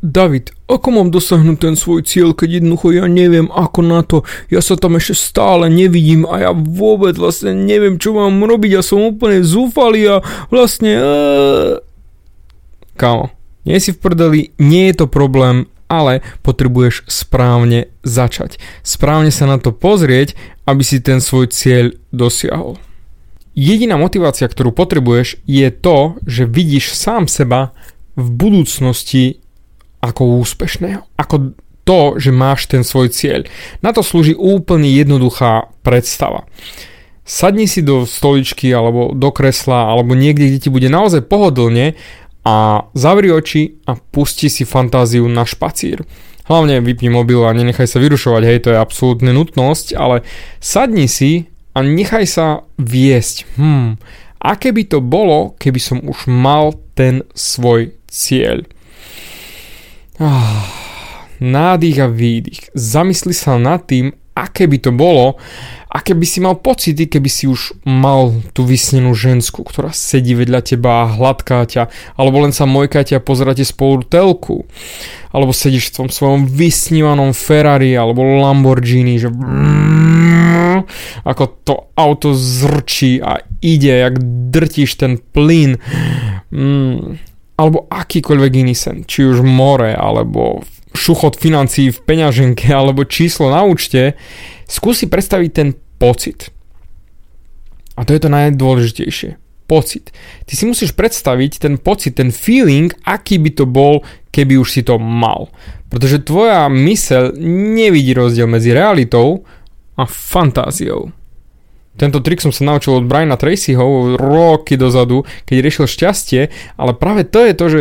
David, ako mám dosiahnuť ten svoj cieľ, keď jednoducho ja neviem ako na to, ja sa tam ešte stále nevidím a ja vôbec vlastne neviem, čo mám robiť, ja som úplne zúfalý a vlastne... Uh... Kámo, nie si v prdeli, nie je to problém, ale potrebuješ správne začať. Správne sa na to pozrieť, aby si ten svoj cieľ dosiahol. Jediná motivácia, ktorú potrebuješ, je to, že vidíš sám seba v budúcnosti ako úspešného. Ako to, že máš ten svoj cieľ. Na to slúži úplne jednoduchá predstava. Sadni si do stoličky alebo do kresla alebo niekde, kde ti bude naozaj pohodlne a zavri oči a pusti si fantáziu na špacír. Hlavne vypni mobil a nenechaj sa vyrušovať, hej, to je absolútne nutnosť, ale sadni si a nechaj sa viesť. Hmm, aké by to bolo, keby som už mal ten svoj cieľ. Ah, nádych a výdych. Zamysli sa nad tým, aké by to bolo, aké by si mal pocity, keby si už mal tú vysnenú žensku, ktorá sedí vedľa teba a hladká ťa, alebo len sa mojká ťa a pozeráte spolu telku, alebo sedíš v tom svojom vysnívanom Ferrari alebo Lamborghini, že ako to auto zrčí a ide, jak drtíš ten plyn. Mm, alebo akýkoľvek iný sen, či už more, alebo šuchot financií v peňaženke, alebo číslo na účte, skúsi predstaviť ten pocit. A to je to najdôležitejšie. Pocit. Ty si musíš predstaviť ten pocit, ten feeling, aký by to bol, keby už si to mal. Pretože tvoja mysel nevidí rozdiel medzi realitou a fantáziou. Tento trik som sa naučil od Briana Tracyho roky dozadu, keď riešil šťastie, ale práve to je to, že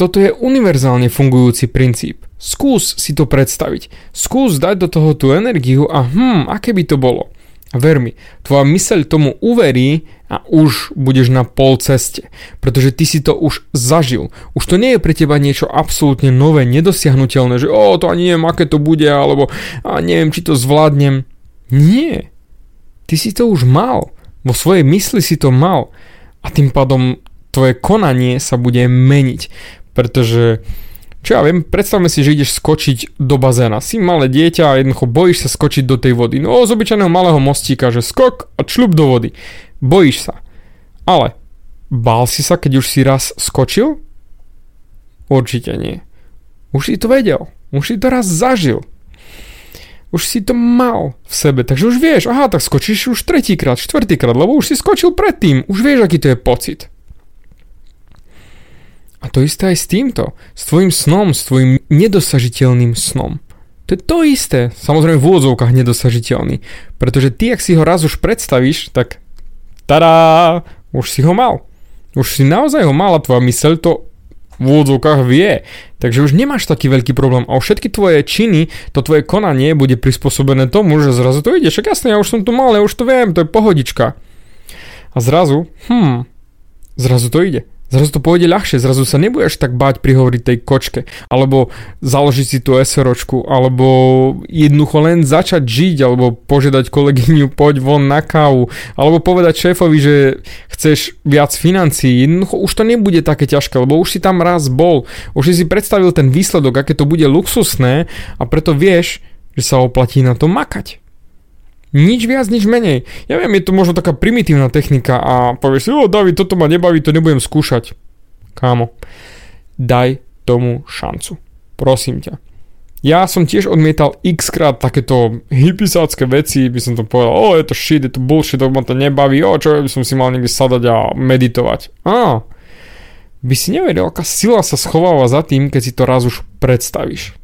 toto je univerzálne fungujúci princíp. Skús si to predstaviť. Skús dať do toho tú energiu a hm, aké by to bolo. A ver mi, tvoja myseľ tomu uverí a už budeš na pol ceste, pretože ty si to už zažil. Už to nie je pre teba niečo absolútne nové, nedosiahnutelné, že o, to ani neviem, aké to bude, alebo a neviem, či to zvládnem. Nie. Ty si to už mal. Vo svojej mysli si to mal. A tým pádom tvoje konanie sa bude meniť. Pretože čo ja viem, predstavme si, že ideš skočiť do bazéna. Si malé dieťa a jednoducho bojíš sa skočiť do tej vody. No z obyčajného malého mostíka, že skok a čľub do vody. Bojíš sa. Ale bál si sa, keď už si raz skočil? Určite nie. Už si to vedel. Už si to raz zažil. Už si to mal v sebe, takže už vieš, aha, tak skočíš už tretíkrát, štvrtýkrát, lebo už si skočil predtým, už vieš, aký to je pocit. A to isté aj s týmto, s tvojim snom, s tvojim nedosažiteľným snom. To je to isté, samozrejme v úvodzovkách nedosažiteľný, pretože ty, ak si ho raz už predstavíš, tak tada, už si ho mal. Už si naozaj ho mal a tvoja myseľ to v úvodzovkách vie. Takže už nemáš taký veľký problém a všetky tvoje činy, to tvoje konanie bude prispôsobené tomu, že zrazu to ide. Však jasne, ja už som to mal, ja už to viem, to je pohodička. A zrazu, hm, zrazu to ide. Zrazu to pôjde ľahšie, zrazu sa nebudeš tak báť prihovoriť tej kočke, alebo založiť si tú SROčku, alebo jednoducho len začať žiť, alebo požiadať kolegyňu, poď von na kávu, alebo povedať šéfovi, že chceš viac financií. Jednoducho už to nebude také ťažké, lebo už si tam raz bol, už si si predstavil ten výsledok, aké to bude luxusné a preto vieš, že sa oplatí na to makať. Nič viac, nič menej. Ja viem, je to možno taká primitívna technika a povieš si, o David, toto ma nebaví, to nebudem skúšať. Kámo, daj tomu šancu. Prosím ťa. Ja som tiež odmietal x krát takéto hypisácké veci, by som to povedal, o je to shit, je to bullshit, to ma to nebaví, o čo by som si mal niekde sadať a meditovať. Á, by si nevedel, aká sila sa schováva za tým, keď si to raz už predstavíš.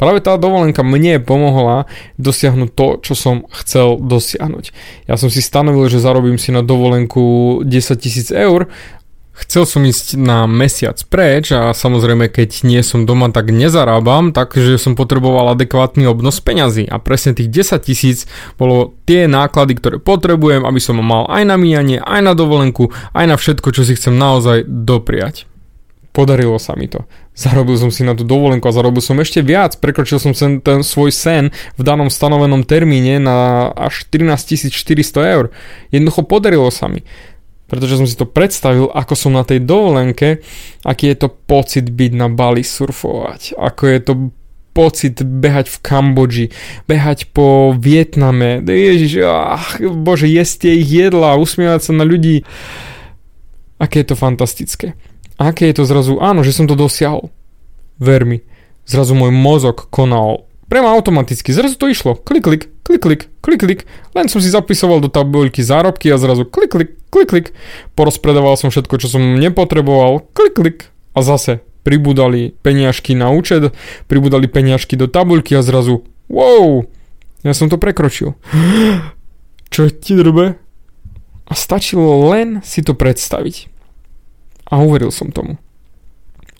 Práve tá dovolenka mne pomohla dosiahnuť to, čo som chcel dosiahnuť. Ja som si stanovil, že zarobím si na dovolenku 10 tisíc eur Chcel som ísť na mesiac preč a samozrejme keď nie som doma tak nezarábam, takže som potreboval adekvátny obnos peňazí a presne tých 10 tisíc bolo tie náklady, ktoré potrebujem, aby som mal aj na míjanie, aj na dovolenku, aj na všetko, čo si chcem naozaj dopriať. Podarilo sa mi to. Zarobil som si na tú dovolenku a zarobil som ešte viac. Prekročil som sen, ten svoj sen v danom stanovenom termíne na až 13 400 eur. Jednoducho podarilo sa mi. pretože som si to predstavil, ako som na tej dovolenke, aký je to pocit byť na Bali surfovať, ako je to pocit behať v Kambodži, behať po Vietname, ježiš, ach, bože, jesť ich jedla, usmievať sa na ľudí. Aké je to fantastické. Aké je to zrazu, áno, že som to dosiahol. Ver mi, zrazu môj mozog konal Prema automaticky, zrazu to išlo. Klik, klik, klik, klik, klik, klik. Len som si zapisoval do tabuľky zárobky a zrazu klik, klik, klik, klik. Porozpredával som všetko, čo som nepotreboval. Klik, klik. A zase pribudali peniažky na účet, pribudali peniažky do tabuľky a zrazu wow, ja som to prekročil. Čo ti drbe? A stačilo len si to predstaviť. A uveril som tomu.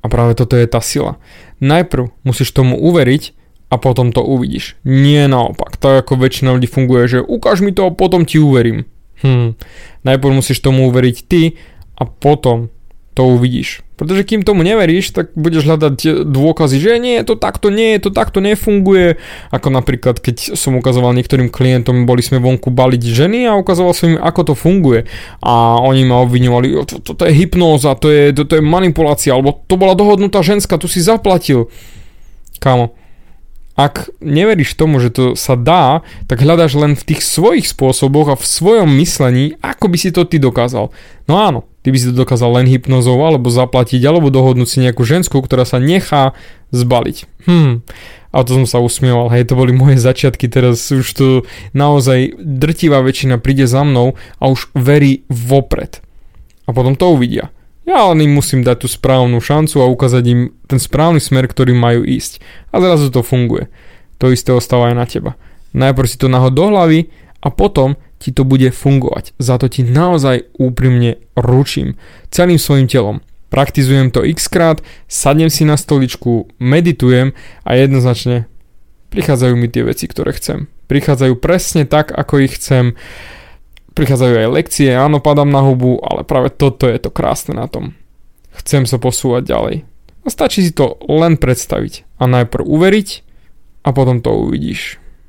A práve toto je tá sila. Najprv musíš tomu uveriť a potom to uvidíš. Nie naopak. Tak ako väčšina ľudí funguje, že ukáž mi to a potom ti uverím. Hm. Najprv musíš tomu uveriť ty a potom to uvidíš. Pretože kým tomu neveríš, tak budeš hľadať dôkazy, že nie to takto, nie to takto, nefunguje. Ako napríklad, keď som ukazoval niektorým klientom, boli sme vonku baliť ženy a ukazoval som im, ako to funguje. A oni ma obviňovali, to, to, to je hypnóza, to je, to, to je manipulácia, alebo to bola dohodnutá ženská, tu si zaplatil. Kámo, ak neveríš tomu, že to sa dá, tak hľadáš len v tých svojich spôsoboch a v svojom myslení, ako by si to ty dokázal. No áno, ty by si to dokázal len hypnozou, alebo zaplatiť, alebo dohodnúť si nejakú žensku, ktorá sa nechá zbaliť. Hm, a to som sa usmieval, hej, to boli moje začiatky, teraz už to naozaj drtivá väčšina príde za mnou a už verí vopred. A potom to uvidia. Ja len im musím dať tú správnu šancu a ukázať im ten správny smer, ktorým majú ísť. A zrazu to funguje. To isté ostáva aj na teba. Najprv si to nahod do hlavy a potom ti to bude fungovať. Za to ti naozaj úprimne ručím. Celým svojim telom. Praktizujem to x krát, sadnem si na stoličku, meditujem a jednoznačne prichádzajú mi tie veci, ktoré chcem. Prichádzajú presne tak, ako ich chcem Prichádzajú aj lekcie, áno, padám na hubu, ale práve toto je to krásne na tom. Chcem sa posúvať ďalej. A stačí si to len predstaviť a najprv uveriť a potom to uvidíš.